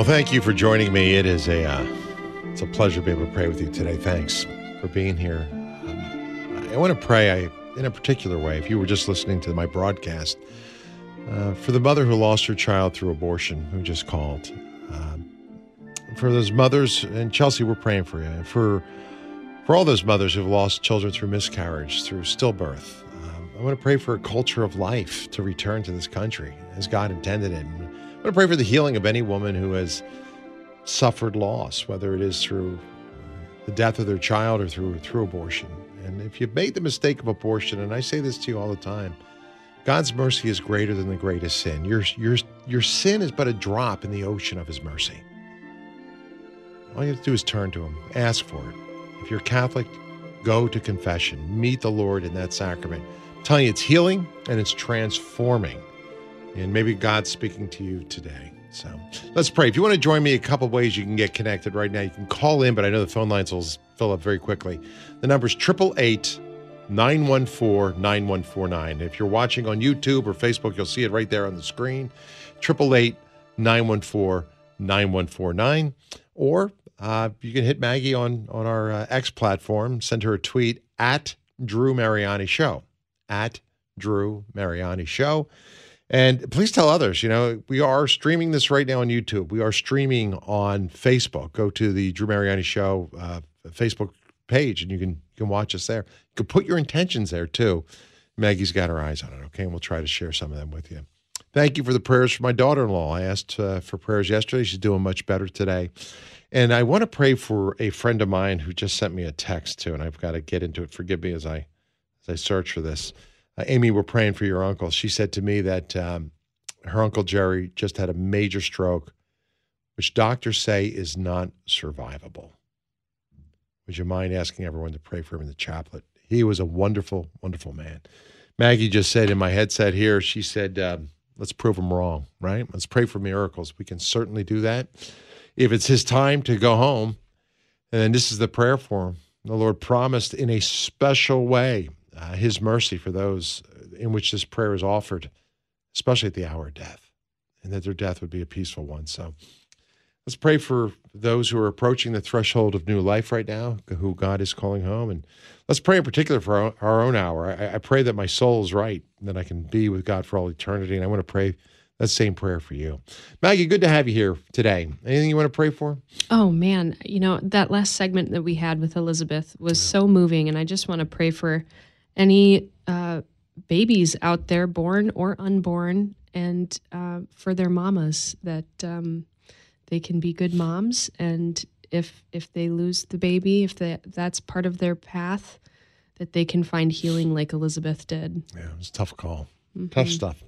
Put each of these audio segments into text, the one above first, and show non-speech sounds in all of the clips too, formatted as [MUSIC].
Well, thank you for joining me. It is a uh, it's a pleasure to be able to pray with you today. Thanks for being here. Um, I want to pray I, in a particular way. If you were just listening to my broadcast, uh, for the mother who lost her child through abortion, who just called, um, for those mothers, and Chelsea, we're praying for you. For for all those mothers who've lost children through miscarriage, through stillbirth, um, I want to pray for a culture of life to return to this country as God intended it. And I want to pray for the healing of any woman who has suffered loss, whether it is through the death of their child or through through abortion. And if you've made the mistake of abortion, and I say this to you all the time, God's mercy is greater than the greatest sin. Your your your sin is but a drop in the ocean of His mercy. All you have to do is turn to Him, ask for it. If you're Catholic, go to confession, meet the Lord in that sacrament. I'm telling you, it's healing and it's transforming. And maybe God's speaking to you today. So let's pray. If you want to join me, a couple ways you can get connected right now. You can call in, but I know the phone lines will fill up very quickly. The number is 888 914 9149. If you're watching on YouTube or Facebook, you'll see it right there on the screen 888 914 9149. Or uh, you can hit Maggie on, on our uh, X platform, send her a tweet at Drew Mariani Show. At Drew Mariani Show. And please tell others, you know, we are streaming this right now on YouTube. We are streaming on Facebook. Go to the Drew Mariani Show uh, Facebook page and you can you can watch us there. You can put your intentions there too. Maggie's got her eyes on it, okay? And we'll try to share some of them with you. Thank you for the prayers for my daughter in law. I asked uh, for prayers yesterday. She's doing much better today. And I want to pray for a friend of mine who just sent me a text too, and I've got to get into it. Forgive me as I as I search for this uh, Amy, we're praying for your uncle. She said to me that um, her uncle Jerry just had a major stroke, which doctors say is not survivable. Would you mind asking everyone to pray for him in the chaplet? He was a wonderful, wonderful man. Maggie just said in my headset here, she said, um, let's prove him wrong, right? Let's pray for miracles. We can certainly do that. If it's his time to go home, and then this is the prayer for him. The Lord promised in a special way uh, his mercy for those in which this prayer is offered, especially at the hour of death, and that their death would be a peaceful one. So let's pray for those who are approaching the threshold of new life right now, who God is calling home. And let's pray in particular for our, our own hour. I, I, pray that my soul is right, that I can be with God for all eternity. And I want to pray that same prayer for you. Maggie, good to have you here today. Anything you want to pray for? Oh, man. You know, that last segment that we had with Elizabeth was yeah. so moving. And I just want to pray for any uh, babies out there, born or unborn, and uh, for their mamas that um, they can be good moms. And if if they lose the baby, if they, that's part of their path, that they can find healing like Elizabeth did. Yeah, it was a tough call. Mm-hmm. Tough stuff,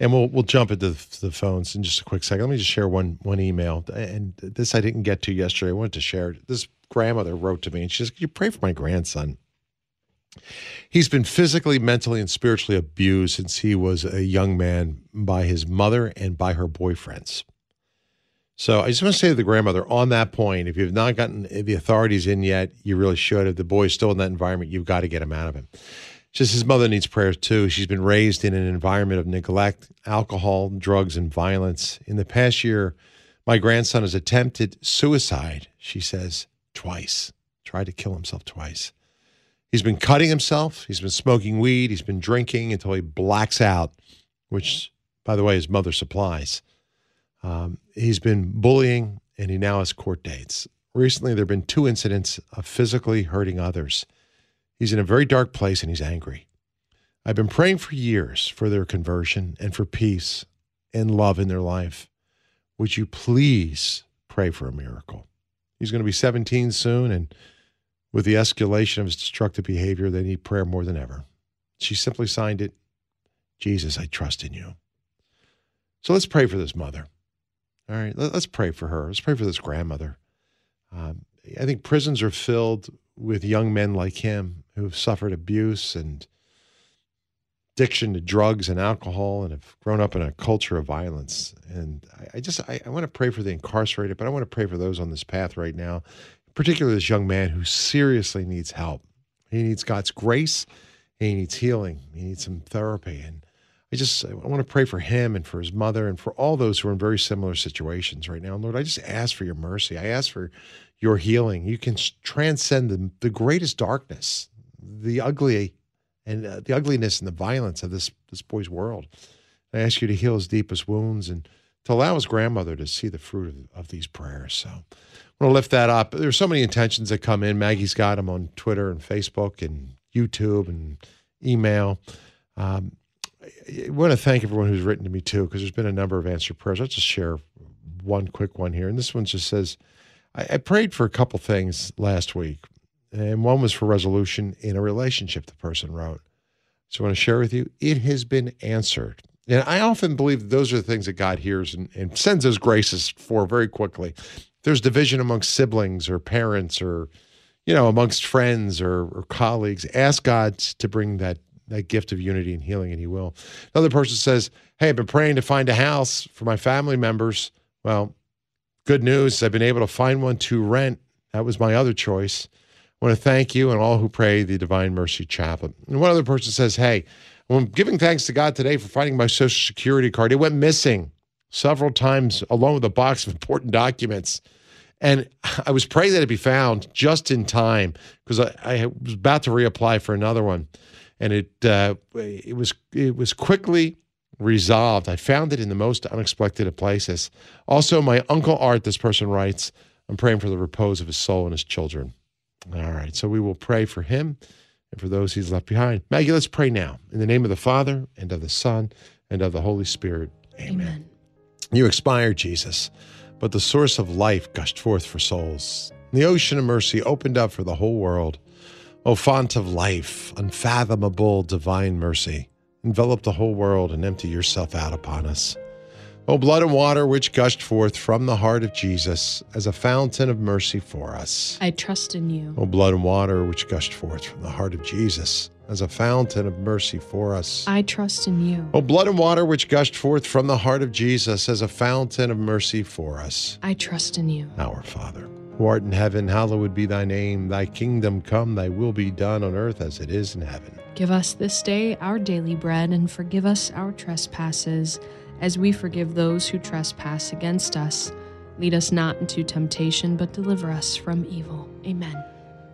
and we'll we'll jump into the phones in just a quick second. Let me just share one one email, and this I didn't get to yesterday. I wanted to share. This grandmother wrote to me, and she says, "Can you pray for my grandson?" He's been physically, mentally, and spiritually abused since he was a young man by his mother and by her boyfriends. So I just want to say to the grandmother on that point, if you've not gotten the authorities in yet, you really should. If the boy is still in that environment, you've got to get him out of it. Just his mother needs prayers too. She's been raised in an environment of neglect, alcohol, drugs, and violence. In the past year, my grandson has attempted suicide, she says, twice, tried to kill himself twice. He's been cutting himself. He's been smoking weed. He's been drinking until he blacks out, which, by the way, his mother supplies. Um, he's been bullying, and he now has court dates. Recently, there have been two incidents of physically hurting others. He's in a very dark place and he's angry. I've been praying for years for their conversion and for peace and love in their life. Would you please pray for a miracle? He's going to be 17 soon, and with the escalation of his destructive behavior, they need prayer more than ever. She simply signed it Jesus, I trust in you. So let's pray for this mother. All right, let's pray for her. Let's pray for this grandmother. Um, I think prisons are filled with young men like him who have suffered abuse and addiction to drugs and alcohol and have grown up in a culture of violence. And I, I just, I, I want to pray for the incarcerated, but I want to pray for those on this path right now particularly this young man who seriously needs help. He needs God's grace. He needs healing. He needs some therapy. And I just I want to pray for him and for his mother and for all those who are in very similar situations right now. And Lord, I just ask for your mercy. I ask for your healing. You can transcend the, the greatest darkness, the ugly and uh, the ugliness and the violence of this this boy's world. I ask you to heal his deepest wounds and to allow his grandmother to see the fruit of, of these prayers. So Want to lift that up. There's so many intentions that come in. Maggie's got them on Twitter and Facebook and YouTube and email. Um, I want to thank everyone who's written to me too, because there's been a number of answered prayers. I'll just share one quick one here. And this one just says, I, I prayed for a couple things last week, and one was for resolution in a relationship, the person wrote. So I want to share with you, it has been answered. And I often believe those are the things that God hears and, and sends those graces for very quickly. There's division amongst siblings or parents or, you know, amongst friends or, or colleagues. Ask God to bring that that gift of unity and healing, and He will. Another person says, Hey, I've been praying to find a house for my family members. Well, good news. I've been able to find one to rent. That was my other choice. I want to thank you and all who pray the Divine Mercy Chaplet. And one other person says, Hey, I'm giving thanks to God today for finding my Social Security card. It went missing several times along with a box of important documents. And I was praying that it'd be found just in time because I, I was about to reapply for another one and it uh, it was it was quickly resolved. I found it in the most unexpected of places. Also, my uncle Art, this person writes, I'm praying for the repose of his soul and his children. All right, so we will pray for him and for those he's left behind. Maggie, let's pray now in the name of the Father and of the Son and of the Holy Spirit. Amen. Amen. You expired, Jesus, but the source of life gushed forth for souls. The ocean of mercy opened up for the whole world. O font of life, unfathomable divine mercy, envelop the whole world and empty yourself out upon us. O blood and water which gushed forth from the heart of Jesus as a fountain of mercy for us. I trust in you. O blood and water which gushed forth from the heart of Jesus as a fountain of mercy for us. I trust in you. O blood and water which gushed forth from the heart of Jesus as a fountain of mercy for us. I trust in you. Our Father who art in heaven, hallowed be thy name. Thy kingdom come, thy will be done on earth as it is in heaven. Give us this day our daily bread, and forgive us our trespasses, as we forgive those who trespass against us. Lead us not into temptation, but deliver us from evil. Amen.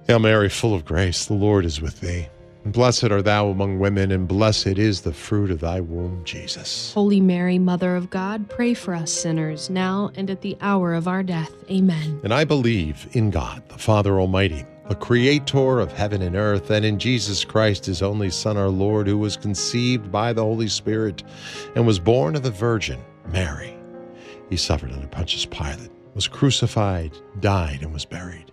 Hail Mary, full of grace, the Lord is with thee. Blessed art thou among women, and blessed is the fruit of thy womb, Jesus. Holy Mary, Mother of God, pray for us sinners, now and at the hour of our death. Amen. And I believe in God, the Father Almighty, the creator of heaven and earth, and in Jesus Christ, his only Son, our Lord, who was conceived by the Holy Spirit and was born of the Virgin Mary. He suffered under Pontius Pilate, was crucified, died, and was buried.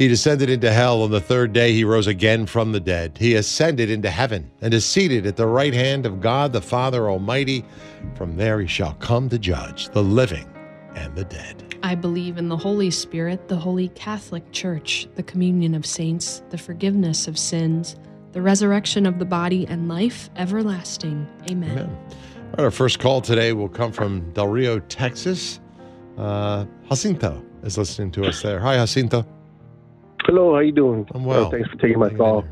He descended into hell. On the third day, he rose again from the dead. He ascended into heaven and is seated at the right hand of God the Father Almighty. From there, he shall come to judge the living and the dead. I believe in the Holy Spirit, the Holy Catholic Church, the communion of saints, the forgiveness of sins, the resurrection of the body, and life everlasting. Amen. Amen. Right, our first call today will come from Del Rio, Texas. Uh, Jacinto is listening to us there. Hi, Jacinto. Hello, how you doing? I'm well. Uh, thanks for taking my call.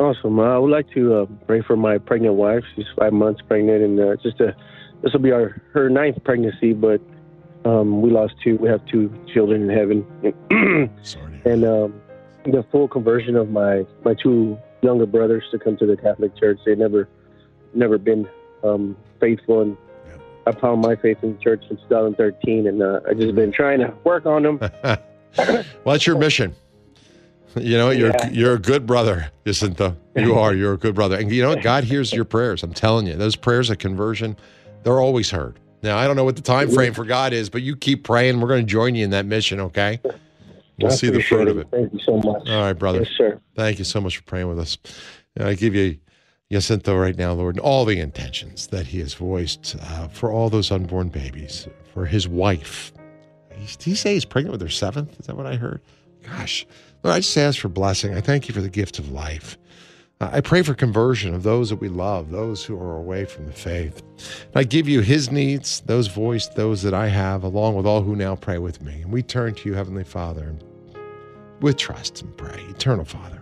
Awesome. Uh, I would like to uh, pray for my pregnant wife. She's five months pregnant, and uh, just a, this will be our her ninth pregnancy. But um, we lost two. We have two children in heaven. [CLEARS THROAT] Sorry. And um, the full conversion of my my two younger brothers to come to the Catholic Church. They never never been um, faithful, and. I found my faith in the church in 2013, and uh, I just been trying to work on them. [LAUGHS] What's your mission. You know, you're yeah. you're a good brother, Jacinto. You [LAUGHS] are. You're a good brother, and you know God hears your prayers. I'm telling you, those prayers of conversion, they're always heard. Now, I don't know what the time frame for God is, but you keep praying. We're going to join you in that mission. Okay. We'll see the fruit of it. Thank you so much. All right, brother. Yes, sir. Thank you so much for praying with us. I give you Jacinto right now, Lord, and all the intentions that he has voiced uh, for all those unborn babies, for his wife. Did he say he's pregnant with her seventh? Is that what I heard? Gosh. Lord, I just ask for blessing. I thank you for the gift of life. Uh, I pray for conversion of those that we love, those who are away from the faith. And I give you his needs, those voiced, those that I have, along with all who now pray with me. And we turn to you, Heavenly Father, with trust and pray. Eternal Father,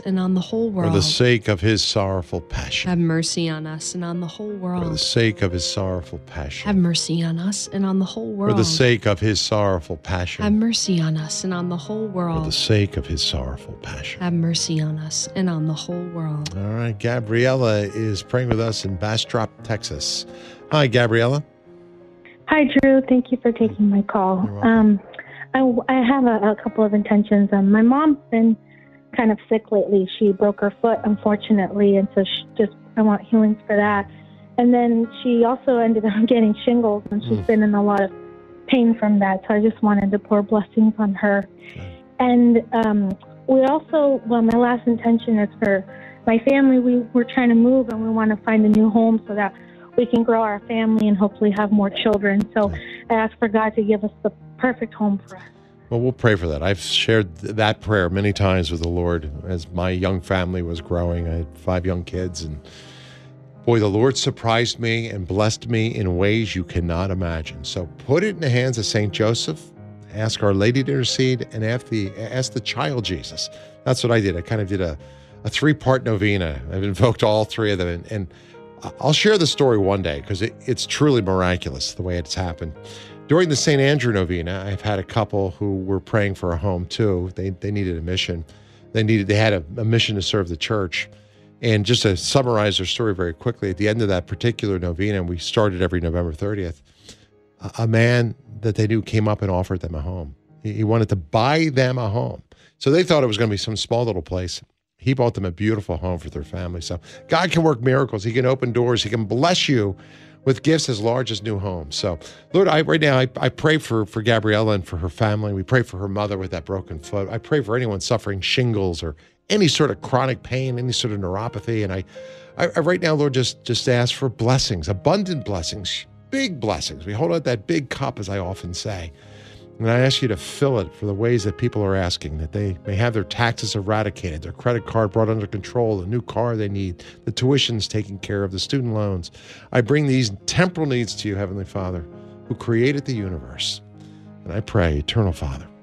and on the whole world. For the sake of his sorrowful passion. Have mercy on us and on the whole world. For the sake of his sorrowful passion. Have mercy on us and on the whole world. For the sake of his sorrowful passion. Have mercy on us and on the whole world. For the sake of his sorrowful passion. Have mercy on us and on the whole world. All right. Gabriella is praying with us in Bastrop, Texas. Hi, Gabriella. Hi, Drew. Thank you for taking my call. Um, I, I have a, a couple of intentions. Um, my mom's been kind of sick lately. She broke her foot, unfortunately, and so she just I want healings for that. And then she also ended up [LAUGHS] getting shingles, and she's Mm. been in a lot of pain from that. So I just wanted to pour blessings on her. And um, we also, well, my last intention is for my family. We we're trying to move, and we want to find a new home so that we can grow our family and hopefully have more children. So I ask for God to give us the perfect home for us. Well, we'll pray for that. I've shared th- that prayer many times with the Lord as my young family was growing. I had five young kids, and boy, the Lord surprised me and blessed me in ways you cannot imagine. So put it in the hands of Saint Joseph. Ask Our Lady to intercede, and ask the ask the Child Jesus. That's what I did. I kind of did a, a three part novena. I've invoked all three of them, and, and I'll share the story one day because it, it's truly miraculous the way it's happened. During the St. Andrew novena, I've had a couple who were praying for a home too. They, they needed a mission. They needed they had a, a mission to serve the church. And just to summarize their story very quickly, at the end of that particular novena, and we started every November 30th, a, man that they knew came up and offered them a home. He wanted to buy them a home. So they thought it was going to be some small little place. He bought them a beautiful home for their family. So God can work miracles. He can open doors. He can bless you with gifts as large as new homes. So, Lord, I right now I, I pray for for Gabriella and for her family. We pray for her mother with that broken foot. I pray for anyone suffering shingles or any sort of chronic pain, any sort of neuropathy. And I, I, I right now, Lord, just just ask for blessings, abundant blessings, big blessings. We hold out that big cup, as I often say. And I ask you to fill it for the ways that people are asking, that they may have their taxes eradicated, their credit card brought under control, the new car they need, the tuitions taken care of, the student loans. I bring these temporal needs to you, Heavenly Father, who created the universe. And I pray, Eternal Father,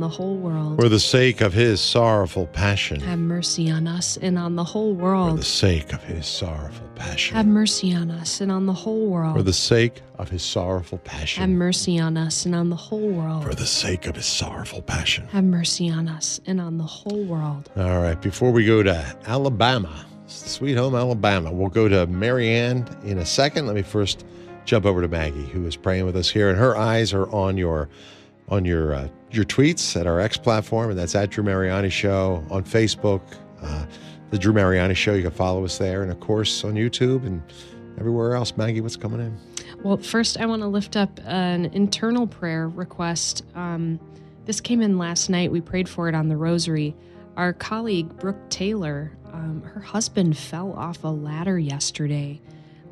the whole world. For the sake of his sorrowful passion. Have mercy on us and on the whole world. For the sake of his sorrowful passion. Have mercy on us and on the whole world. For the sake of his sorrowful passion. Have mercy on us and on the whole world. For the sake of his sorrowful passion. Have mercy on us and on the whole world. All right, before we go to Alabama, sweet home Alabama, we'll go to Marianne in a second. Let me first jump over to Maggie, who is praying with us here, and her eyes are on your on your uh, your tweets at our X platform, and that's at Drew Mariani Show on Facebook, uh, the Drew Mariani Show. You can follow us there, and of course on YouTube and everywhere else. Maggie, what's coming in? Well, first, I want to lift up an internal prayer request. Um, this came in last night. We prayed for it on the rosary. Our colleague, Brooke Taylor, um, her husband fell off a ladder yesterday.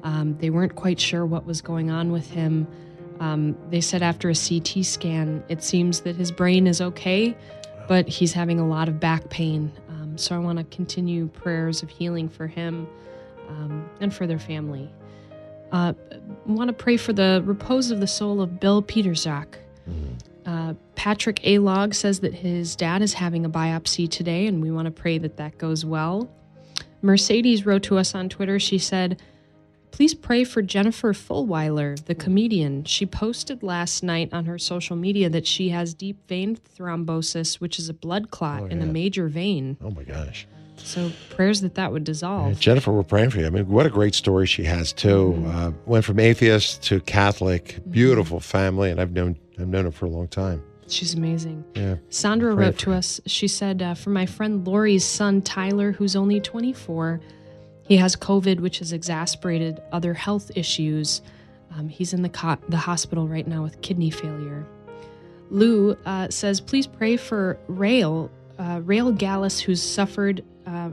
Um, they weren't quite sure what was going on with him. Um, they said after a CT scan, it seems that his brain is okay, but he's having a lot of back pain. Um, so I want to continue prayers of healing for him um, and for their family. Uh, want to pray for the repose of the soul of Bill Peterzak. Uh, Patrick A. Log says that his dad is having a biopsy today, and we want to pray that that goes well. Mercedes wrote to us on Twitter. She said, Please pray for Jennifer Fulwiler, the comedian. She posted last night on her social media that she has deep vein thrombosis, which is a blood clot Oh, in a major vein. Oh my gosh. So prayers that that would dissolve. Jennifer, we're praying for you. I mean, what a great story she has too. Mm-hmm. Uh, went from atheist to Catholic. Beautiful family, and I've known I've known her for a long time. She's amazing. Yeah. Sandra wrote to us. She said, uh, "For my friend Lori's son Tyler, who's only 24, he has COVID, which has exacerbated other health issues. Um, he's in the co- the hospital right now with kidney failure." Lou uh, says, "Please pray for Rail, uh, Rail Gallus, who's suffered uh,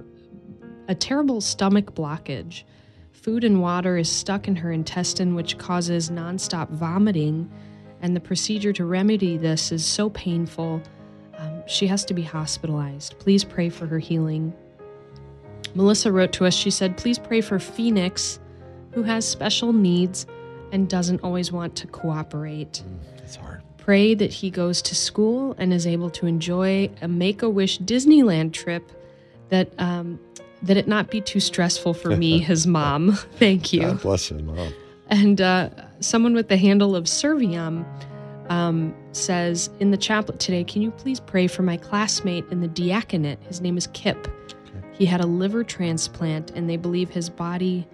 a terrible stomach blockage. Food and water is stuck in her intestine, which causes nonstop vomiting." and the procedure to remedy this is so painful. Um, she has to be hospitalized. Please pray for her healing. Melissa wrote to us. She said, Please pray for Phoenix, who has special needs and doesn't always want to cooperate. It's hard. Pray that he goes to school and is able to enjoy a Make a Wish Disneyland trip. That um, that it not be too stressful for me, [LAUGHS] his mom. [LAUGHS] Thank you. God bless him. Oh. And uh, someone with the handle of Serviam um, says in the chaplet today, can you please pray for my classmate in the diaconate? His name is Kip. He had a liver transplant, and they believe his body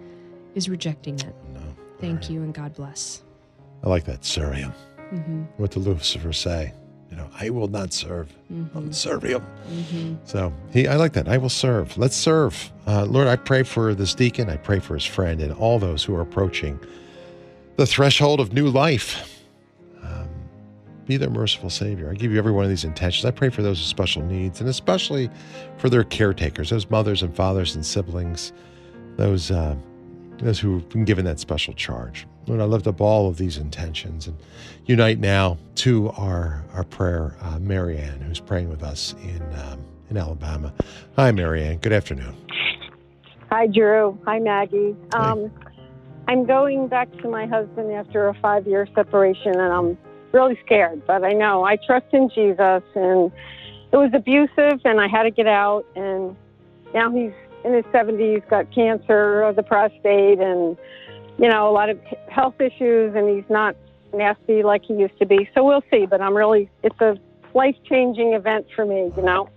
is rejecting it. No. Thank you, and God bless. I like that. Surium. hmm What did Lucifer say? You know, I will not serve. I'll serve him. hmm So he, I like that. I will serve. Let's serve. Uh, Lord, I pray for this deacon. I pray for his friend and all those who are approaching the threshold of new life. Be their merciful Savior. I give you every one of these intentions. I pray for those with special needs and especially for their caretakers, those mothers and fathers and siblings, those uh, those who've been given that special charge. Lord, I lift up all of these intentions and unite now to our our prayer. Uh, Marianne, who's praying with us in um, in Alabama. Hi, Marianne. Good afternoon. Hi, Drew. Hi, Maggie. Um, I'm going back to my husband after a five year separation, and I'm really scared, but I know I trust in Jesus. And it was abusive, and I had to get out. And now he's in his 70s, got cancer of the prostate, and, you know, a lot of health issues, and he's not nasty like he used to be. So we'll see, but I'm really, it's a life changing event for me, you know.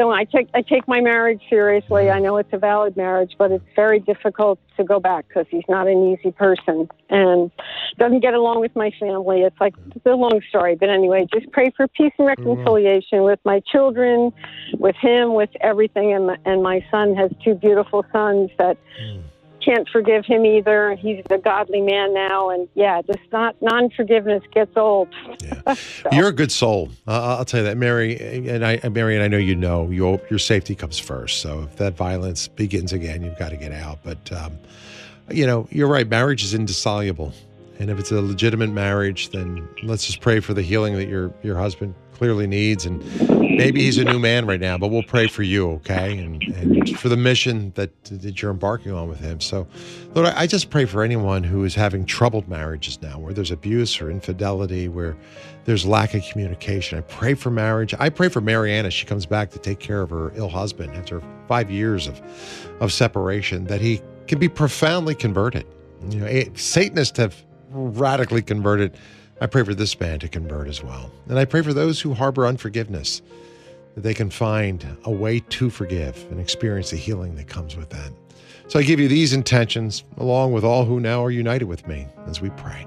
So I take I take my marriage seriously. I know it's a valid marriage, but it's very difficult to go back because he's not an easy person and doesn't get along with my family. It's like it's a long story, but anyway, just pray for peace and mm-hmm. reconciliation with my children, with him, with everything. And my, and my son has two beautiful sons that mm. Can't forgive him either. He's a godly man now, and yeah, just not non forgiveness gets old. Yeah. [LAUGHS] You're a good soul. Uh, I'll tell you that, Mary. And I, Mary, and I know you know your your safety comes first. So if that violence begins again, you've got to get out. But um, you know, you're right. Marriage is indissoluble, and if it's a legitimate marriage, then let's just pray for the healing that your your husband clearly needs. And maybe he's a new man right now, but we'll pray for you, okay? And and for the mission that that you're embarking on with him. So, Lord, I just pray for anyone who is having troubled marriages now, where there's abuse or infidelity, where there's lack of communication. I pray for marriage. I pray for Mariana. She comes back to take care of her ill husband after five years of, of separation, that he can be profoundly converted. You know, Satanists have radically converted. I pray for this man to convert as well. And I pray for those who harbor unforgiveness, that they can find a way to forgive and experience the healing that comes with that. So I give you these intentions, along with all who now are united with me as we pray.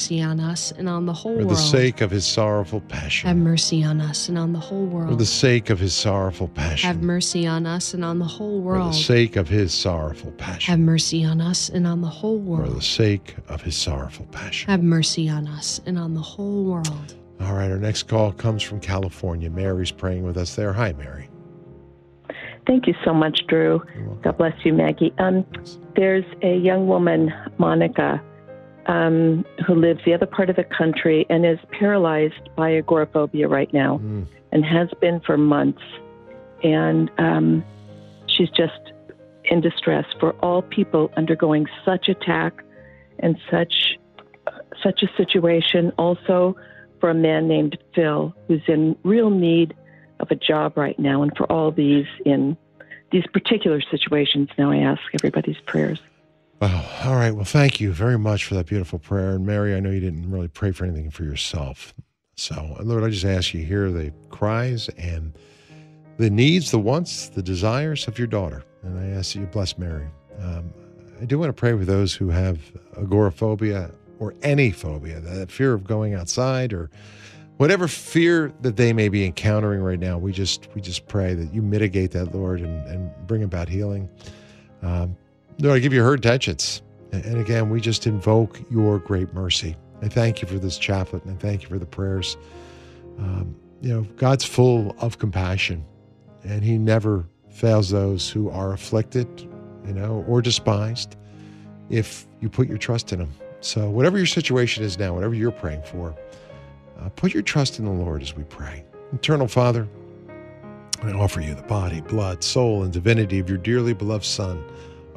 mercy on us and on the whole for world. the sake of his sorrowful passion. Have mercy on us and on the whole world. for the sake of his sorrowful passion. Have mercy on us and on the whole world. for the sake of his sorrowful passion. Have mercy on us and on the whole world. for the sake of his sorrowful passion. Have mercy on us and on the whole world. All right, our next call comes from California. Mary's praying with us there. Hi, Mary. Thank you so much, Drew. God bless you, Maggie. Um, there's a young woman, Monica, um, who lives the other part of the country and is paralyzed by agoraphobia right now Mm, and has been for months. And um, she's just in distress for all people undergoing such attack and such such a situation. Also, for a man named Phil who's in real need of a job right now, and for all these in these particular situations. Now, I ask everybody's prayers. Wow. All right. Well, thank you very much for that beautiful prayer. And Mary, I know you didn't really pray for anything for yourself. So, Lord, I just ask you hear the cries and the needs, the wants, the desires of your daughter. And I ask that you bless Mary. Um, I do want to pray for those who have agoraphobia or any phobia, that fear of going outside or whatever fear that they may be encountering right now. We just we just pray that you mitigate that, Lord, and, and bring about healing. Um, Lord, I give you her intentions. And again, we just invoke your great mercy. I thank you for this chaplet and I thank you for the prayers. Um, you know, God's full of compassion and he never fails those who are afflicted, you know, or despised if you put your trust in him. So, whatever your situation is now, whatever you're praying for, uh, put your trust in the Lord as we pray. Eternal Father, I offer you the body, blood, soul, and divinity of your dearly beloved Son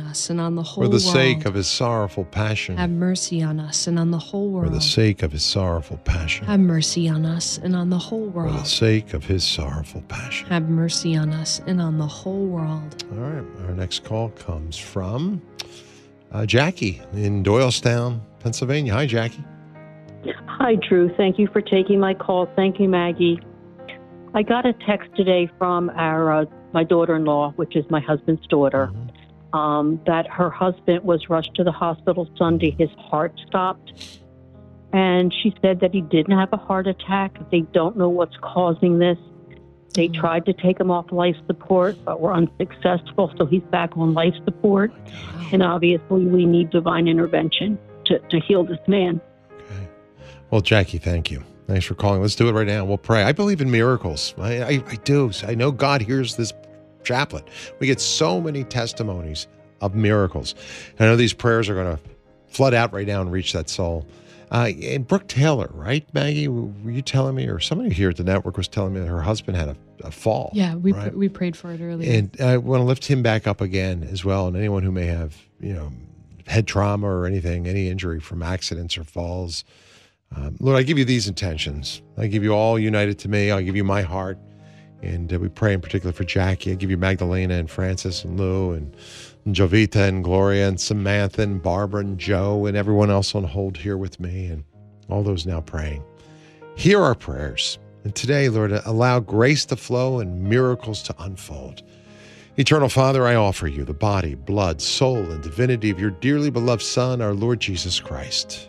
us and on the whole world. For the world. sake of his sorrowful passion. Have mercy on us and on the whole world. For the sake of his sorrowful passion. Have mercy on us and on the whole world. For the sake of his sorrowful passion. Have mercy on us and on the whole world. All right. Our next call comes from uh, Jackie in Doylestown, Pennsylvania. Hi, Jackie. Hi, Drew. Thank you for taking my call. Thank you, Maggie. I got a text today from our uh, my daughter-in-law, which is my husband's daughter, Mhm. Um, that her husband was rushed to the hospital Sunday. His heart stopped, and she said that he didn't have a heart attack. They don't know what's causing this. They Mhm. tried to take him off life support, but were unsuccessful. So he's back on life support, and obviously we need divine intervention to, to heal this man. Okay. Well, Jackie, thank you. Thanks for calling. Let's do it right now. We'll pray. I believe in miracles. I, I, I do. I know God hears this chaplet. We get so many testimonies of miracles. I know these prayers are going to flood out right now and reach that soul. Uh, and Brooke Taylor, right, Maggie? Were you telling me, or somebody here at the network was telling me that her husband had a, a fall? Yeah, we right? we prayed for it earlier. And I want to lift him back up again as well. And anyone who may have, you know, head trauma or anything, any injury from accidents or falls. Um, Lord, I give you these intentions. I give you all united to me. I'll give you my heart. And uh, we pray in particular for Jackie. I give you Magdalena and Francis and Lou and Jovita and Gloria and Samantha and Barbara and Joe and everyone else on hold here with me and all those now praying. Hear our prayers. And today, Lord, allow grace to flow and miracles to unfold. Eternal Father, I offer you the body, blood, soul, and divinity of your dearly beloved Son, our Lord Jesus Christ,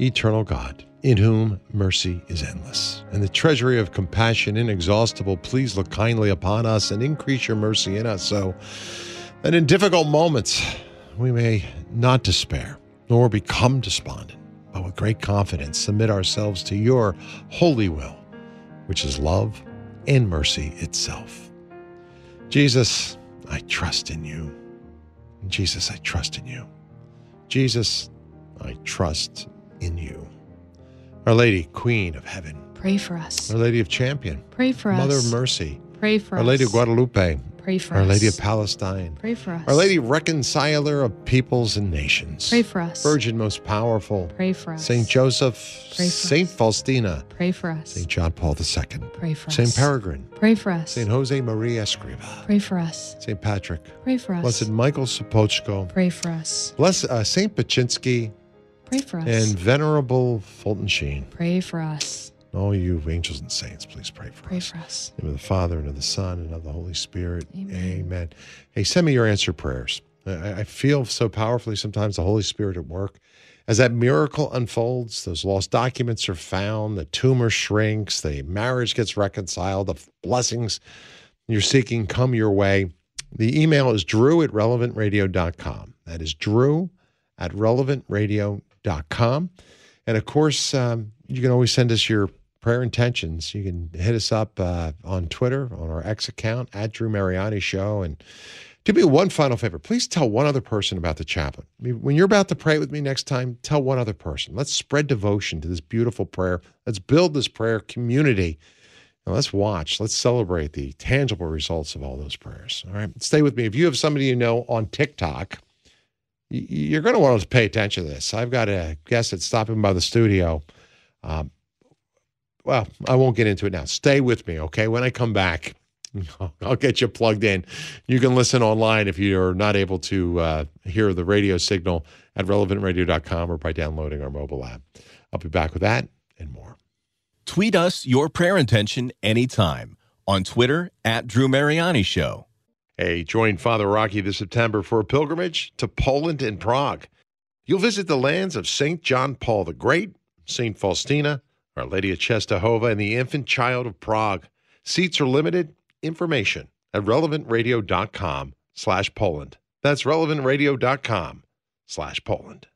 Eternal God, in whom mercy is endless, and the treasury of compassion inexhaustible, please look kindly upon us and increase your mercy in us, so that in difficult moments we may not despair nor become despondent, but with great confidence submit ourselves to your holy will, which is love and mercy itself. Jesus, I trust in you. Jesus, I trust in you. Jesus, I trust in you. Our Lady, Queen of Heaven. Pray for us. Our Lady of Champion. Pray for Mother us. Mother of Mercy. Pray for Our us. Our Lady of Guadalupe. Pray for Our us. Our Lady of Palestine. Pray for us. Our Lady Reconciler of Peoples and Nations. Pray for us. Virgin Most Powerful. Pray for us. Saint Joseph. Pray for us. Saint us. Faustina. Pray for us. Saint John Paul II. Pray for Saint us. Saint Peregrine. Pray for us. Saint Jose Maria Escriva. Pray for us. Saint Patrick. Pray for us. Blessed Michael Sopocko. Pray for us. Bless uh, Saint Papczynski Pray for us. and Venerable Fulton Sheen. pray for us. All you angels and saints, please pray for Pray us. for us. In the name of the Father and of the Son and of the Holy Spirit. Amen. Hey, send me your answer prayers. I, I feel so powerfully sometimes the Holy Spirit at work. As that miracle unfolds, those lost documents are found, the tumor shrinks, the marriage gets reconciled, the blessings you're seeking come your way. The email is drew at relevantradio.com. That is drew at relevantradio.com. And of course, um, you can always send us your prayer intentions. You can hit us up uh, on Twitter, on our X account, at Drew Mariani Show. And do me one final favor. Please tell one other person about the chaplet. I mean, when you're about to pray with me next time, tell one other person. Let's spread devotion to this beautiful prayer. Let's build this prayer community. And let's watch. Let's celebrate the tangible results of all those prayers. All right. Stay with me. If you have somebody you know on TikTok, you're going to want to pay attention to this. I've got a guest that's stopping by the studio. Um, well, I won't get into it now. Stay with me, okay? When I come back, [LAUGHS] I'll get you plugged in. You can listen online if you're not able to uh, hear the radio signal at relevantradio.com or by downloading our mobile app. I'll be back with that and more. Tweet us your prayer intention anytime on Twitter at Drew Mariani Show. Hey, join Father Rocky this September for a pilgrimage to Poland and Prague. You'll visit the lands of St. John Paul the Great, St. Faustina, Our Lady of Czestochowa, and the Infant Child of Prague. Seats are limited. Information at relevantradio.com slash Poland. That's relevantradio.com slash Poland.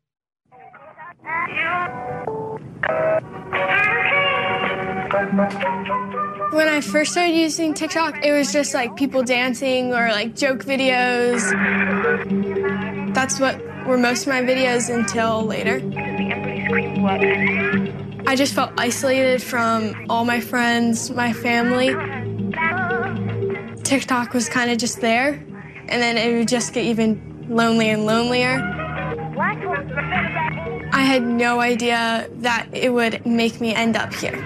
When I first started using TikTok, it was just like people dancing or like joke videos. That's what were most of my videos until later. I just felt isolated from all my friends, my family. TikTok was kind of just there, and then it would just get even lonelier and lonelier. I had no idea that it would make me end up here.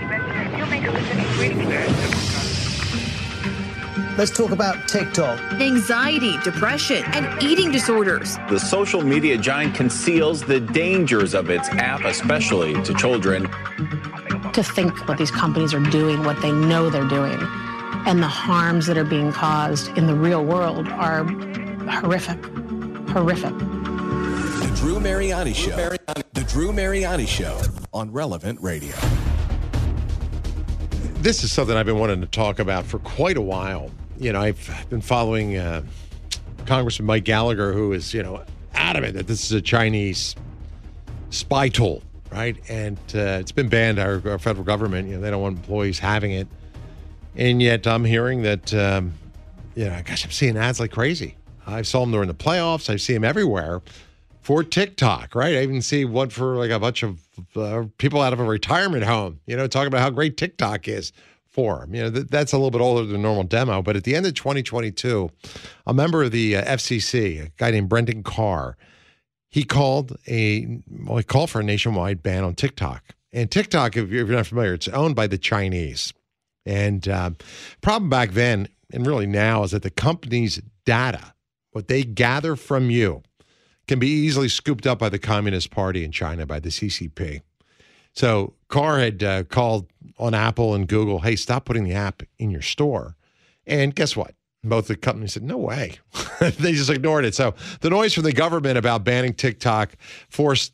Let's talk about TikTok. Anxiety, depression, and eating disorders. The social media giant conceals the dangers of its app, especially to children. To think what these companies are doing, what they know they're doing, and the harms that are being caused in the real world are horrific. Horrific. The Drew Mariani Show. The Drew Mariani Show on Relevant Radio. This is something I've been wanting to talk about for quite a while. You know, I've been following uh, Congressman Mike Gallagher, who is, you know, adamant that this is a Chinese spy tool, right? And uh, it's been banned. Our, our federal government, you know, they don't want employees having it. And yet I'm hearing that, um, you know, gosh, I'm seeing ads like crazy. I saw them during the playoffs. I see them everywhere for TikTok, right? I even see one for like a bunch of uh, people out of a retirement home, you know, talking about how great TikTok is for them. You know, th- that's a little bit older than normal demo. But at the end of 2022, a member of the uh, FCC, a guy named Brendan Carr, he called a well, he called for a nationwide ban on TikTok. And TikTok, if you're if you're not familiar, it's owned by the Chinese. And uh, problem back then and really now is that the company's data, what they gather from you, can be easily scooped up by the Communist Party in China, by the CCP. So Carr had uh, called on Apple and Google, hey, stop putting the app in your store. And guess what? Both the companies said, no way. [LAUGHS] they just ignored it. So the noise from the government about banning TikTok forced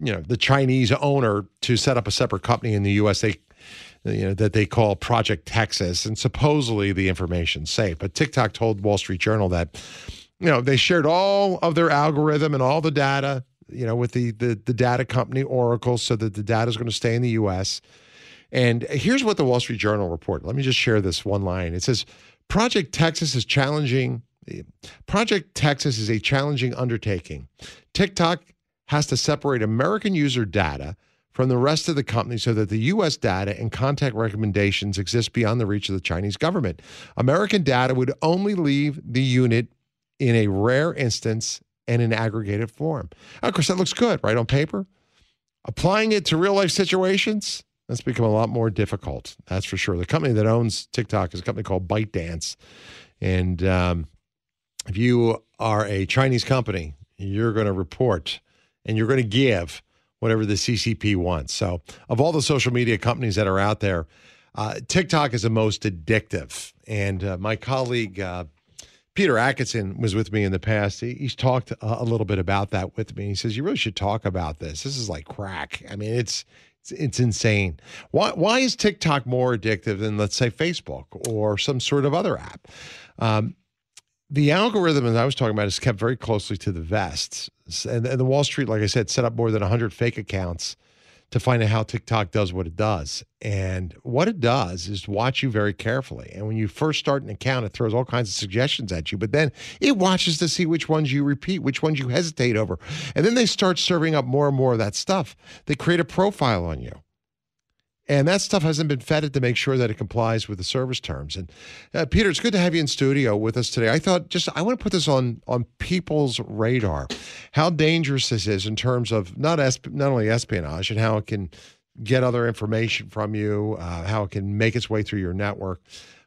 you know the Chinese owner to set up a separate company in the US they you know that they call Project Texas and supposedly the information's safe. But TikTok told Wall Street Journal that you know they shared all of their algorithm and all the data you know with the the, the data company Oracle so that the data is going to stay in the US. And here's what the Wall Street Journal reported. Let me just share this one line. It says Project Texas is challenging Project Texas is a challenging undertaking. TikTok has to separate American user data from the rest of the company so that the U.S. data and contact recommendations exist beyond the reach of the Chinese government. American data would only leave the unit in a rare instance and in aggregated form. Of course, that looks good, right, on paper. Applying it to real life situations, that's become a lot more difficult. That's for sure. The company that owns TikTok is a company called ByteDance. And um, if you are a Chinese company, you're going to report and you're going to give whatever the CCP wants. So, of all the social media companies that are out there, uh, TikTok is the most addictive. And uh, my colleague, uh, Peter Atkinson was with me in the past. He, he's talked a, a little bit about that with me. He says, You really should talk about this. This is like crack. I mean, it's it's, it's insane. Why, why is TikTok more addictive than, let's say, Facebook or some sort of other app? Um, the algorithm that I was talking about is kept very closely to the vest. And, and the Wall Street, like I said, set up more than 100 fake accounts to find out how TikTok does what it does. And what it does is watch you very carefully. And when you first start an account, it throws all kinds of suggestions at you, but then it watches to see which ones you repeat, which ones you hesitate over. And then they start serving up more and more of that stuff. They create a profile on you. And that stuff hasn't been vetted to make sure that it complies with the service terms. And uh, Peter, it's good to have you in studio with us today. I thought just I want to put this on on people's radar, how dangerous this is in terms of not esp- not only espionage and how it can get other information from you, uh, how it can make its way through your network,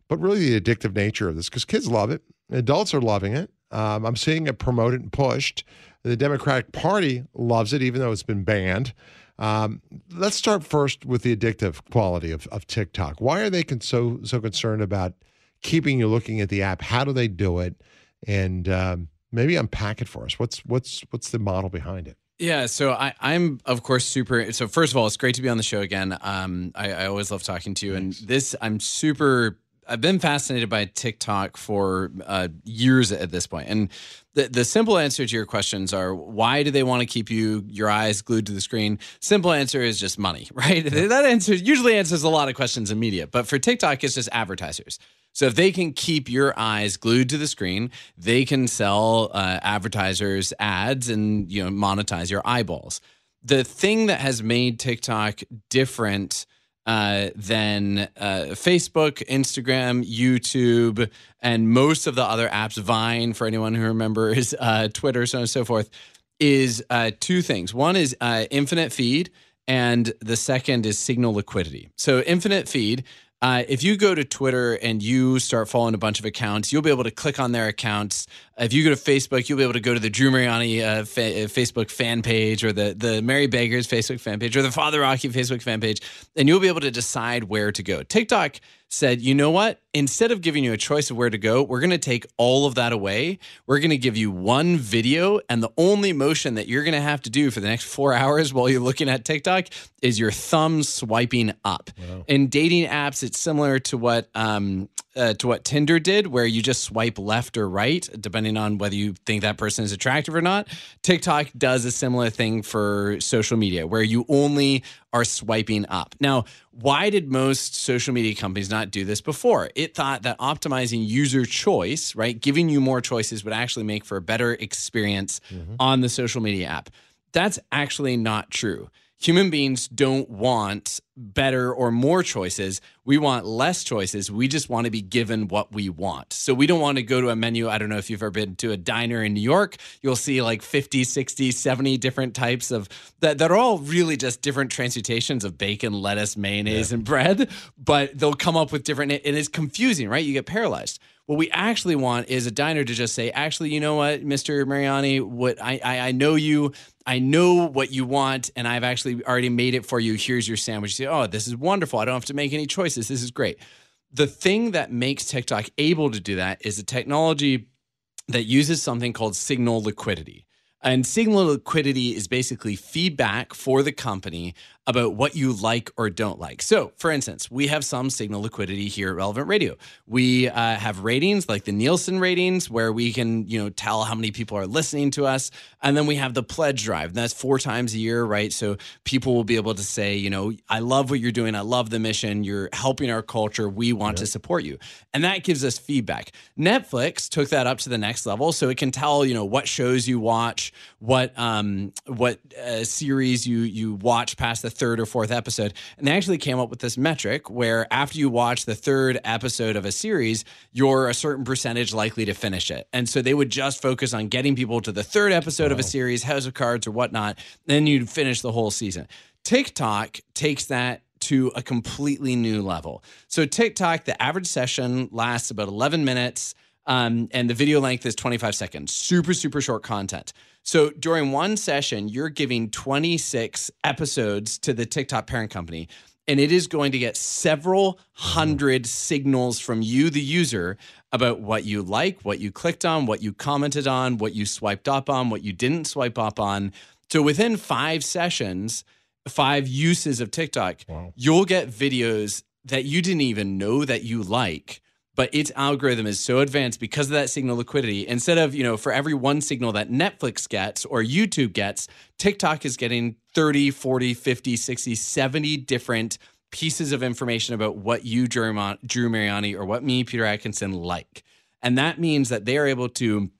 but really the addictive nature of this because kids love it, adults are loving it. Um, I'm seeing it promoted and pushed. The Democratic Party loves it, even though it's been banned. Um, let's start first with the addictive quality of, of TikTok. Why are they con- so so concerned about keeping you looking at the app? How do they do it? And um, maybe unpack it for us. What's what's what's the model behind it? Yeah, so I, am of course super. So first of all, it's great to be on the show again. Um, I, I always love talking to you, Thanks. and this I'm super I've been fascinated by TikTok for uh, years at this point, and the the simple answer to your questions are why do they want to keep you your eyes glued to the screen? Simple answer is just money, [LAUGHS] right? Yeah. That answer usually answers a lot of questions in media, but for TikTok, it's just advertisers. So if they can keep your eyes glued to the screen, they can sell uh, advertisers ads and you know monetize your eyeballs. The thing that has made TikTok different uh, than uh, Facebook, Instagram, YouTube, and most of the other apps, Vine, for anyone who remembers, [LAUGHS] uh, Twitter, so on and so forth, is uh, two things. One is uh, infinite feed, and the second is signal liquidity. So, infinite feed uh, if you go to Twitter and you start following a bunch of accounts, you'll be able to click on their accounts. If you go to Facebook, you'll be able to go to the Drew Mariani uh, fa- uh, Facebook fan page or the the Merry Beggars Facebook fan page or the Father Rocky Facebook fan page, and you'll be able to decide where to go. TikTok said, you know what? Instead of giving you a choice of where to go, we're going to take all of that away. We're going to give you one video, and the only motion that you're going to have to do for the next four [LAUGHS] hours while you're looking at TikTok is your thumb swiping up. Wow. In dating apps, it's similar to what um, uh, to what Tinder did, where you just swipe left or right, depending on whether you think that person is attractive or not. TikTok does a similar thing for social media, where you only are swiping up. Now, why did most social media companies not do this before? It thought that optimizing user choice, right, giving you more choices would actually make for a better experience mm-hmm. on the social media app. That's actually not true human beings don't want better or more choices. We want less choices. We just want to be given what we want. So we don't want to go to a menu. I don't know if you've ever been to a diner in New York. You'll see like 50, 60, 70 different types of that, that are all really just different transmutations of bacon, lettuce, mayonnaise, yeah. and bread, but they'll come up with different, it is confusing, right? You get paralyzed. What we actually want is a diner to just say, actually, you know what, Mr. Mariani, what I, I, I know you, I know what you want, and I've actually already made it for you. Here's your sandwich. You say, oh, this is wonderful. I don't have to make any choices. This is great. The thing that makes TikTok able to do that is a technology that uses something called signal liquidity. And signal liquidity is basically feedback for the company about what you like or don't like. So, for instance, we have some signal liquidity here at Relevant Radio. We uh, have ratings like the Nielsen ratings, where we can, you know, tell how many people are listening to us, and then we have the pledge drive. That's four times a year, right? So people will be able to say, you know, I love what you're doing. I love the mission. You're helping our culture. We want to support you, and that gives us feedback. Netflix took that up to the next level, so it can tell, you know, what shows you watch, what um, what uh, series you you watch past the third or fourth episode. And they actually came up with this metric where after you watch the third episode of a series, you're a certain percentage likely to finish it. And so they would just focus on getting people to the third episode of a series, House of Cards or whatnot. Then you'd finish the whole season. TikTok takes that to a completely new level. So TikTok, the average session lasts about 11 minutes. Um, and the video length is 25 seconds. Super, super short content. So during one session, you're giving 26 episodes to the TikTok parent company, and it is going to get several hundred signals from you, the user, about what you like, what you clicked on, what you commented on, what you swiped up on, what you didn't swipe up on. So within five sessions, five uses of TikTok, you'll get videos that you didn't even know that you like but its algorithm is so advanced because of that signal liquidity. Instead of, you know, for every one signal that Netflix gets or YouTube gets, TikTok is getting 30, 40, 50, 60, 70 different pieces of information about what you, Drew, Mariani, or what me, Peter Atkinson, like. And that means that they are able to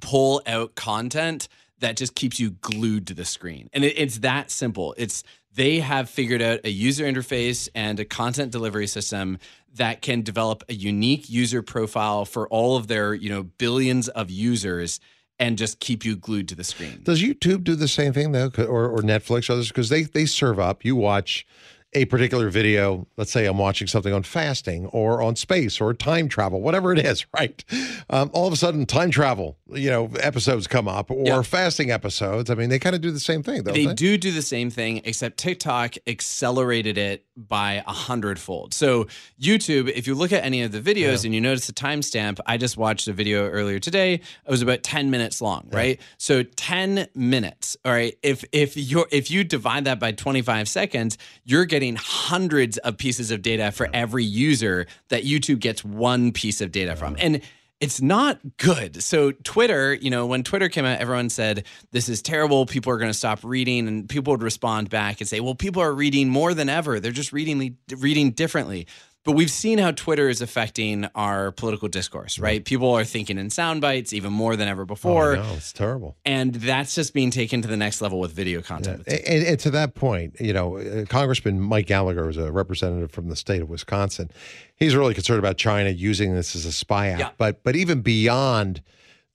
pull out content that just keeps you glued to the screen. And it, it's that simple. It's they have figured out a user interface and a content delivery system that can develop a unique user profile for all of their, you know, billions of users and just keep you glued to the screen. Does YouTube do the same thing though, or, or Netflix, others? Because they they serve up. You watch a particular video, let's say I'm watching something on fasting or on space or time travel, whatever it is, [LAUGHS] right? Um, all of a sudden, time travel, you know, episodes come up or Yeah. fasting episodes. I mean, they kind of do the same thing, they they? do do the same thing, except TikTok accelerated it by a hundredfold. So YouTube, if you look at any of the videos and you notice the timestamp, I just watched a video earlier today. It was about 10 minutes long, right? So 10 minutes. All right. If if you if you divide that by 25 seconds, you're getting hundreds of pieces of data for every user that YouTube gets one piece of data from. And it's not good. So Twitter, you know, when Twitter came out, everyone said this is terrible. People are going to stop reading, and people would respond back and say, "Well, people are reading more than ever. They're just reading reading differently." But we've seen how Twitter is affecting our political discourse, right? People are thinking in sound bites even more than ever before, Oh, I know, it's terrible. and that's just being taken to the next level with video content. And, and- and to that point, you know, uh, Congressman Mike Gallagher is a representative from the state of Wisconsin. He's really concerned about China using this as a spy app. But but even beyond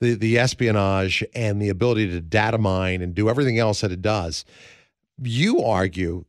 the the espionage and the ability to data mine and do everything else that it does, you argue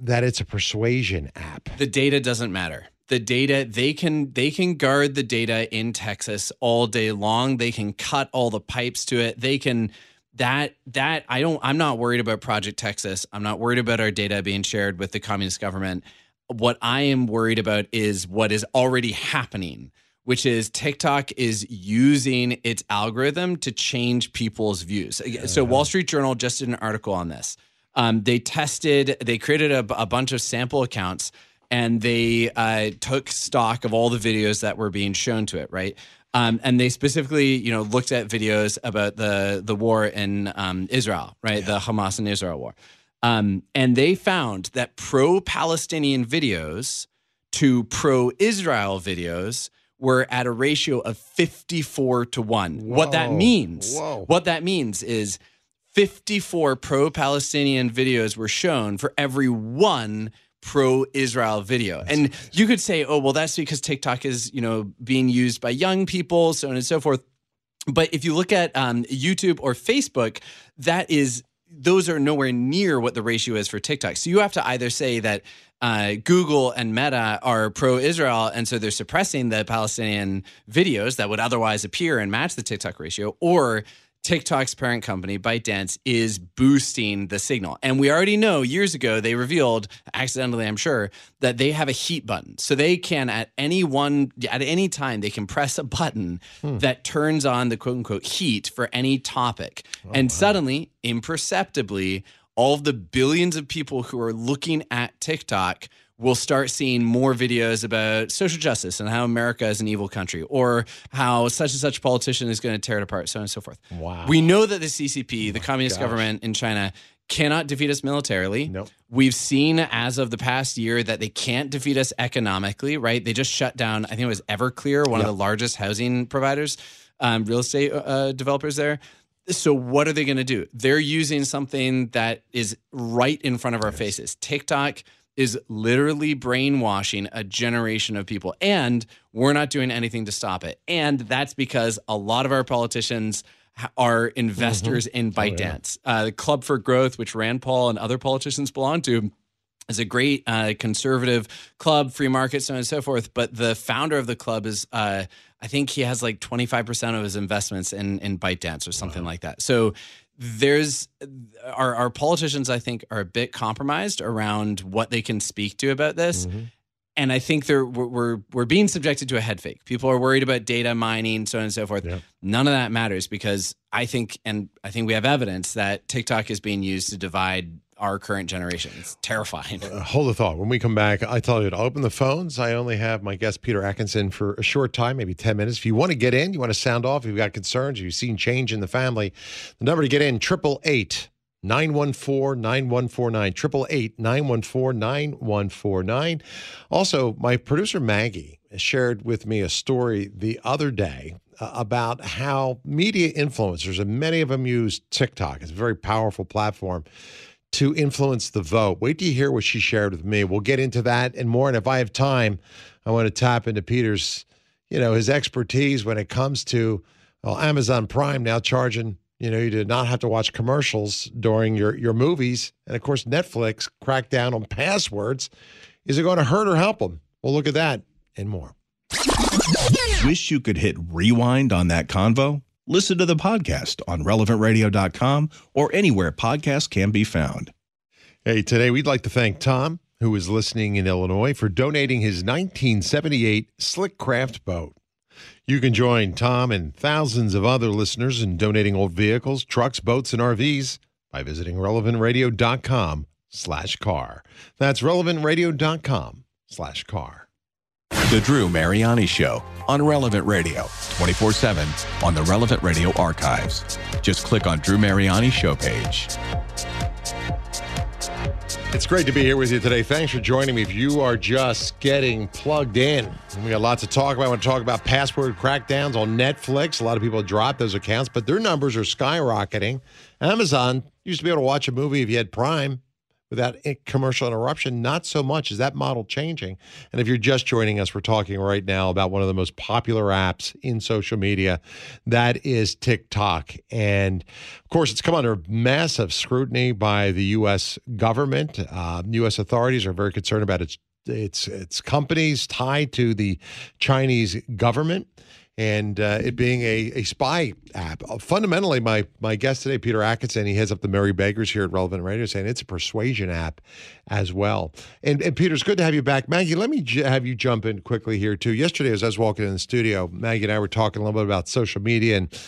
that it's a persuasion app. the data doesn't matter the data they can they can guard the data in texas all day long they can cut all the pipes to it they can that that i don't i'm not worried about project texas i'm not worried about our data being shared with the communist government what i am worried about is what is already happening which is TikTok is using its algorithm to change people's views. So, uh-huh. Wall Street Journal just did an article on this. Um, they tested, they created a, a bunch of sample accounts and they uh, took stock of all the videos that were being shown to it, right? Um, and they specifically, you know, looked at videos about the the war in um, Israel, right? The Hamas and Israel war, um, and they found that pro-Palestinian videos to pro-Israel videos were at a ratio of 54 to 1. What that means, Whoa. what that means is 54 pro-Palestinian videos were shown for every one pro-Israel video. and you could say, "Oh, well that's because TikTok is, you know, being used by young people, so on and so forth." But if you look at um, YouTube or Facebook, that is those are nowhere near what the ratio is for TikTok. So you have to either say that uh, Google and Meta are pro-Israel, and so they're suppressing the Palestinian videos that would otherwise appear and match the TikTok ratio, or TikTok's parent company, ByteDance, is boosting the signal. And we already know years ago they revealed, accidentally, I'm sure, that they have a heat button. So they can at any one at any time they can press a button hmm. that turns on the quote unquote heat for any topic. Oh, and suddenly, imperceptibly, all of the billions of people who are looking at TikTok will start seeing more videos about social justice and how America is an evil country or how such and such politician is going to tear it apart, so on and so forth. Wow. We know that the CCP, the communist gosh. government in China, cannot defeat us militarily. Nope. We've seen as of the past year that they can't defeat us economically, right? They just shut down, I think it was Everclear, one of the largest housing providers, um, real estate uh, developers there. So, what are they going to do? They're using something that is right in front of our faces. TikTok is literally brainwashing a generation of people, and we're not doing anything to stop it. And that's because a lot of our politicians are investors in ByteDance. Uh, the Club for Growth, which Rand Paul and other politicians belong to, is a great uh, conservative club, free market, so on and so forth. But the founder of the club is, uh, I think he has like 25% of his investments in, in ByteDance or something like that. So there's our, our politicians, I think, are a bit compromised around what they can speak to about this. Mm-hmm. And I think they're we're, we're we're being subjected to a head fake. People are worried about data mining, so on and so forth. None of that matters because I think, and I think we have evidence that TikTok is being used to divide our current generation. It's terrifying. Uh, hold the thought. When we come back, I tell you to open the phones. I only have my guest Peter Atkinson for a short time, maybe 10 minutes. If you want to get in, you want to sound off, if you've got concerns, if you've seen change in the family, the number to get in, 888 914 9149. 888 914 9149. Also, my producer Maggie shared with me a story the other day uh, about how media influencers, and many of them use TikTok, it's a very powerful platform to influence the vote. Wait till you hear what she shared with me. We'll get into that and more. And if I have time, I want to tap into Peter's, you know, his expertise when it comes to well, Amazon Prime now charging, you know, you to not have to watch commercials during your your movies, and of course Netflix cracked down on passwords. Is it going to hurt or help them? We'll look at that and more. Wish you could hit rewind on that convo? Listen to the podcast on relevantradio.com or anywhere podcasts can be found. Hey, today we'd like to thank Tom, who is listening in Illinois, for donating his 1978 Slickcraft boat. You can join Tom and thousands of other listeners in donating old vehicles, trucks, boats, and RVs by visiting relevantradio.com slash car. That's relevantradio.com slash car. The Drew Mariani Show on Relevant Radio, 24 7 on the Relevant Radio archives. Just click on Drew Mariani Show page. It's great to be here with you today. Thanks for joining me. If you are just getting plugged in, we got lots to talk about. I want to talk about password crackdowns on Netflix. A lot of people dropped those accounts, but their numbers are skyrocketing. Amazon used to be able to watch a movie if you had Prime without commercial interruption. Not so much. Is that model changing? And if you're just joining us, we're talking right now about one of the most popular apps in social media. That is TikTok. And of course, it's come under massive scrutiny by the U.S. government. Uh, U.S. authorities are very concerned about its its its companies tied to the Chinese government and uh, it being a, a spy app. Uh, fundamentally, my my guest today, Peter Atkinson, he heads up the Merry Beggars here at Relevant Radio, saying it's a persuasion app as well. And, and Peter, it's good to have you back. Maggie, let me j- have you jump in quickly here, too. Yesterday, as I was walking in the studio, Maggie and I were talking a little bit about social media and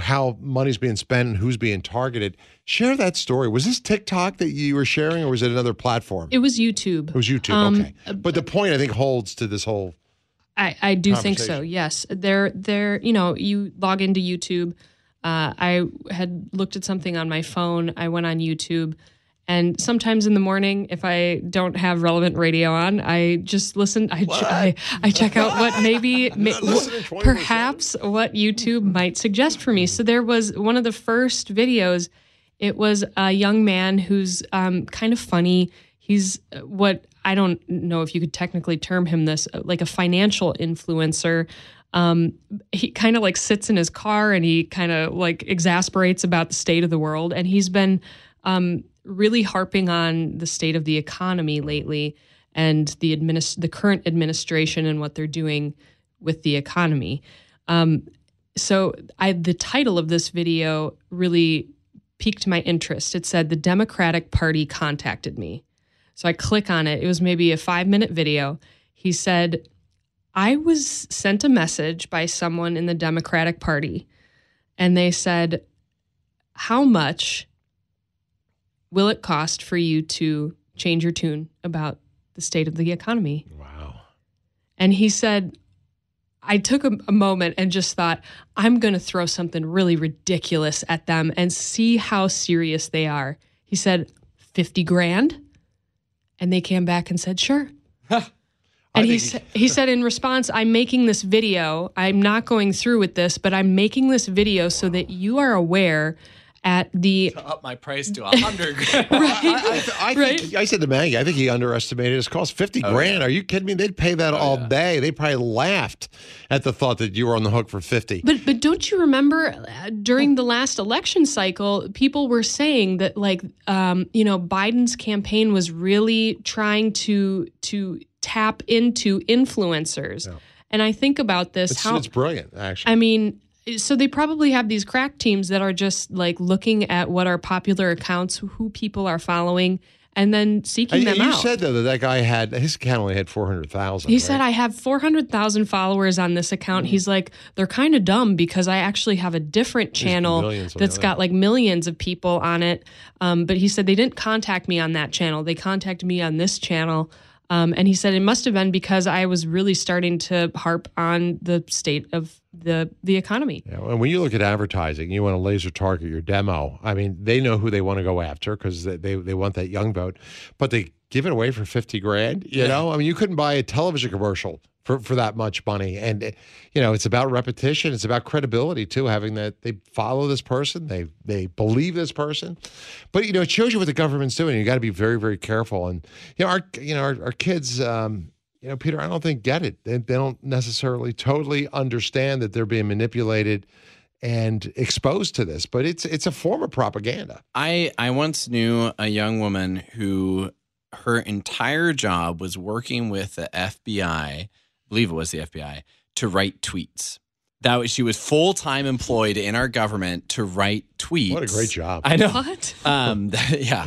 how money's being spent and who's being targeted. Share that story. Was this TikTok that you were sharing, or was it another platform? It was YouTube. It was YouTube. Um, okay, but the point I think holds to this whole. I, I do think so. Yes, there, there. You know, you log into YouTube. Uh, I had looked at something on my phone. I went on YouTube, and sometimes in the morning, if I don't have relevant radio on, I just listen. I ch- I, I check out what maybe perhaps what YouTube might suggest for me. So there was one of the first videos. It was a young man who's um, kind of funny. He's uh, what I don't know if you could technically term him this, uh, like a financial influencer. Um, he kind of like sits in his car and he kind of like exasperates about the state of the world. And he's been um, really harping on the state of the economy lately and the administ- the current administration and what they're doing with the economy. Um, so I the title of this video really piqued my interest. It said the Democratic Party contacted me. So I click on it. It was maybe a 5-minute video. He said I was sent a message by someone in the Democratic Party and they said how much will it cost for you to change your tune about the state of the economy? Wow. And he said, I took a, a moment and just thought, I'm going to throw something really ridiculous at them and see how serious they are. He said, 50 grand. And they came back and said, sure. And he, sa- he said in response, I'm making this video. I'm not going through with this, but I'm making this video so that you are aware at the To up my price to a [LAUGHS] hundred. right, I, I, think, I said to Maggie, I think he underestimated his cost. 50 Oh, grand. Are you kidding me? They'd pay that all day. They probably laughed at the thought that you were on the hook for 50. But but don't you remember uh, during the last election cycle, people were saying that like um, you know Biden's campaign was really trying to to tap into influencers, and I think about this It's, how it's brilliant, actually. I mean. So they probably have these crack teams that are just like looking at what are popular accounts, who people are following, and then seeking them you out. said though that that guy had his account only had four hundred thousand. He said, I have 400,000 followers on this account. Mm. He's like, they're kind of dumb because I actually have a different channel millions on the that's got like millions of people on it. Um, but he said they didn't contact me on that channel. They contacted me on this channel. Um, and he said it must have been because I was really starting to harp on the state of the the economy. Yeah, and when you look at advertising, you want to laser target your demo. I mean, they know who they want to go after because they, they they want that young vote, but they give it away for fifty grand. You know, I mean, you couldn't buy a television commercial for for that much money, and you know, it's about repetition. It's about credibility too. Having that they follow this person, they they believe this person, but you know, it shows you what the government's doing. You got to be very very careful. And you know, our you know our, our kids. Um, you know, Peter, I don't think get it. They, they don't necessarily totally understand that they're being manipulated and exposed to this, but it's it's a form of propaganda. I I once knew a young woman who her entire job was working with the FBI, I believe it was the FBI, to write tweets. That was, she was full time employed in our government to write tweets. What a great job! I know. What? [LAUGHS] Um, [LAUGHS] yeah,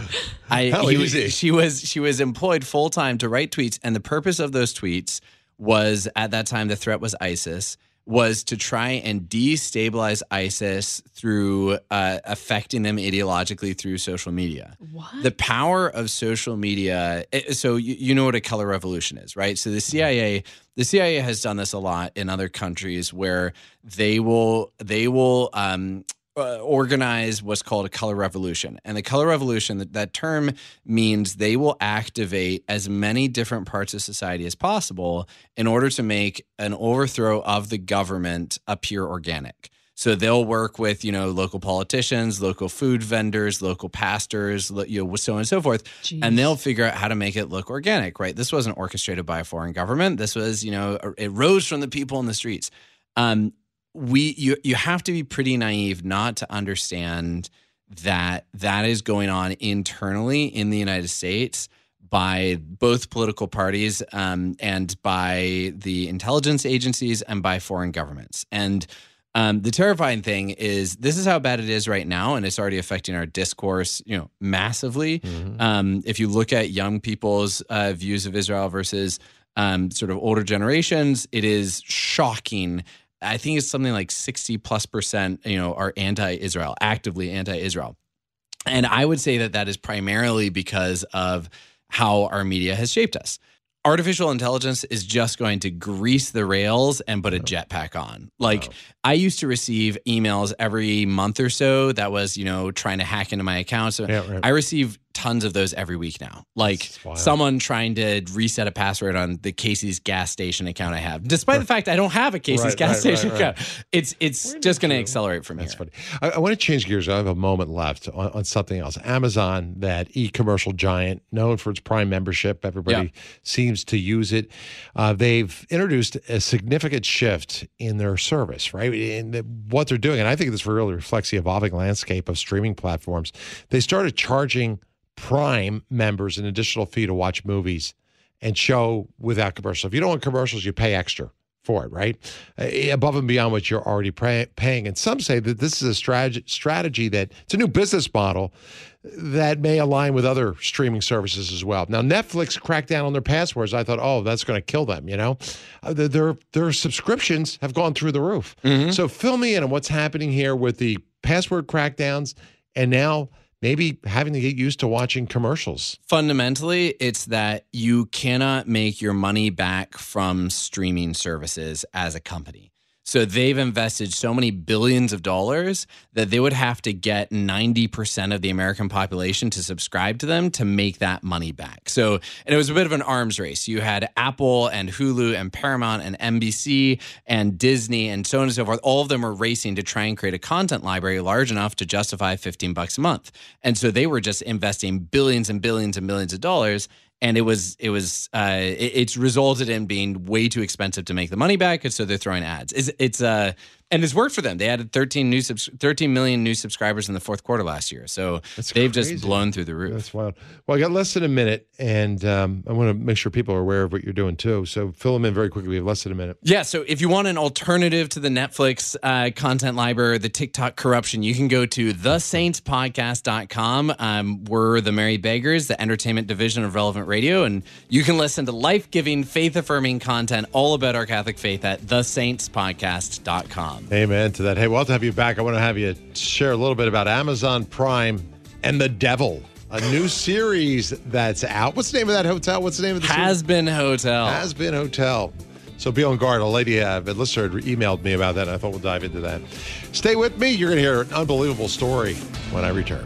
I How he easy. she was she was employed full time to write tweets, and the purpose of those tweets was at that time the threat was ISIS was to try and destabilize ISIS through uh, affecting them ideologically through social media. What? The power of social media. eh, So you, you know what a color revolution is, right? So the CIA, the CIA has done this a lot in other countries where they will they will um, uh, organize what's called a color revolution. And the color revolution, that, that term means they will activate as many different parts of society as possible in order to make an overthrow of the government appear organic. So they'll work with, you know, local politicians, local food vendors, local pastors, you know, so on and so forth, and they'll figure out how to make it look organic, right? This wasn't orchestrated by a foreign government. This was, you know, it rose from the people in the streets. Um, we you you have to be pretty naive not to understand that that is going on internally in the United States by both political parties um, and by the intelligence agencies and by foreign governments. And um, the terrifying thing is this is how bad it is right now, and it's already affecting our discourse, you know, massively. Um, if you look at young people's uh, views of Israel versus um, sort of older generations, it is shocking. I think it's something like 60 plus percent, you know, are anti-Israel, actively anti-Israel. And I would say that that is primarily because of how our media has shaped us. Artificial intelligence is just going to grease the rails and put a jetpack on. Like I used to receive emails every month or so that was, you know, trying to hack into my account. So right. I receive tons of those every week now. Like someone trying to reset a password on the Casey's gas station account I have, despite the fact I don't have a Casey's Right, gas right, station right, right. account. It's it's just going to accelerate from That's here. funny. I, I want to change gears. I have a moment left on, on something else. Amazon, that e-commercial giant known for its Prime membership, everybody seems to use it. Uh, they've introduced a significant shift in their service, right? In the, what they're doing, and I think this really reflects the evolving landscape of streaming platforms. They started charging Prime members an additional fee to watch movies and show without commercials. If you don't want commercials, you pay extra for it, right? Uh, above and beyond what you're already pay- paying. And some say that this is a strategy, strategy that it's a new business model that may align with other streaming services as well. Now, Netflix cracked down on their passwords. I thought, oh, that's going to kill them. You know, uh, their, their their subscriptions have gone through the roof. So fill me in on what's happening here with the password crackdowns and now maybe having to get used to watching commercials. Fundamentally, it's that you cannot make your money back from streaming services as a company. So they've invested so many billions of dollars that they would have to get 90% of the American population to subscribe to them to make that money back. So, and it was a bit of an arms race. You had Apple and Hulu and Paramount and NBC and Disney and so on and so forth. All of them were racing to try and create a content library large enough to justify 15 bucks a month. And so they were just investing billions and billions and millions of dollars and it was it was uh, it, it's resulted in being way too expensive to make the money back, and so they're throwing ads. It's, it's uh and it's worked for them. They added 13 new subs- 13 million new subscribers in the fourth quarter last year, so That's they've crazy. just blown through the roof. That's wild. Well, I got less than a minute, and um, I want to make sure people are aware of what you're doing too. So fill them in very quickly. We have less than a minute. Yeah, so if you want an alternative to the Netflix uh, content library, the TikTok corruption, you can go to thesaintspodcast.com. Um, we're the Merry Beggars, the entertainment division of Relevant Radio, and you can listen to life giving, faith affirming content all about our Catholic faith at thesaintspodcast.com. Amen to that. Hey, well to have you back. I want to have you share a little bit about Amazon Prime and the Devil, a new series that's out. What's the name of that hotel? What's the name of the Hazbin Hotel. Hazbin Hotel. So be on guard. A lady, uh, a listener, emailed me about that, and I thought we'll dive into that. Stay with me. You're going to hear an unbelievable story when I return.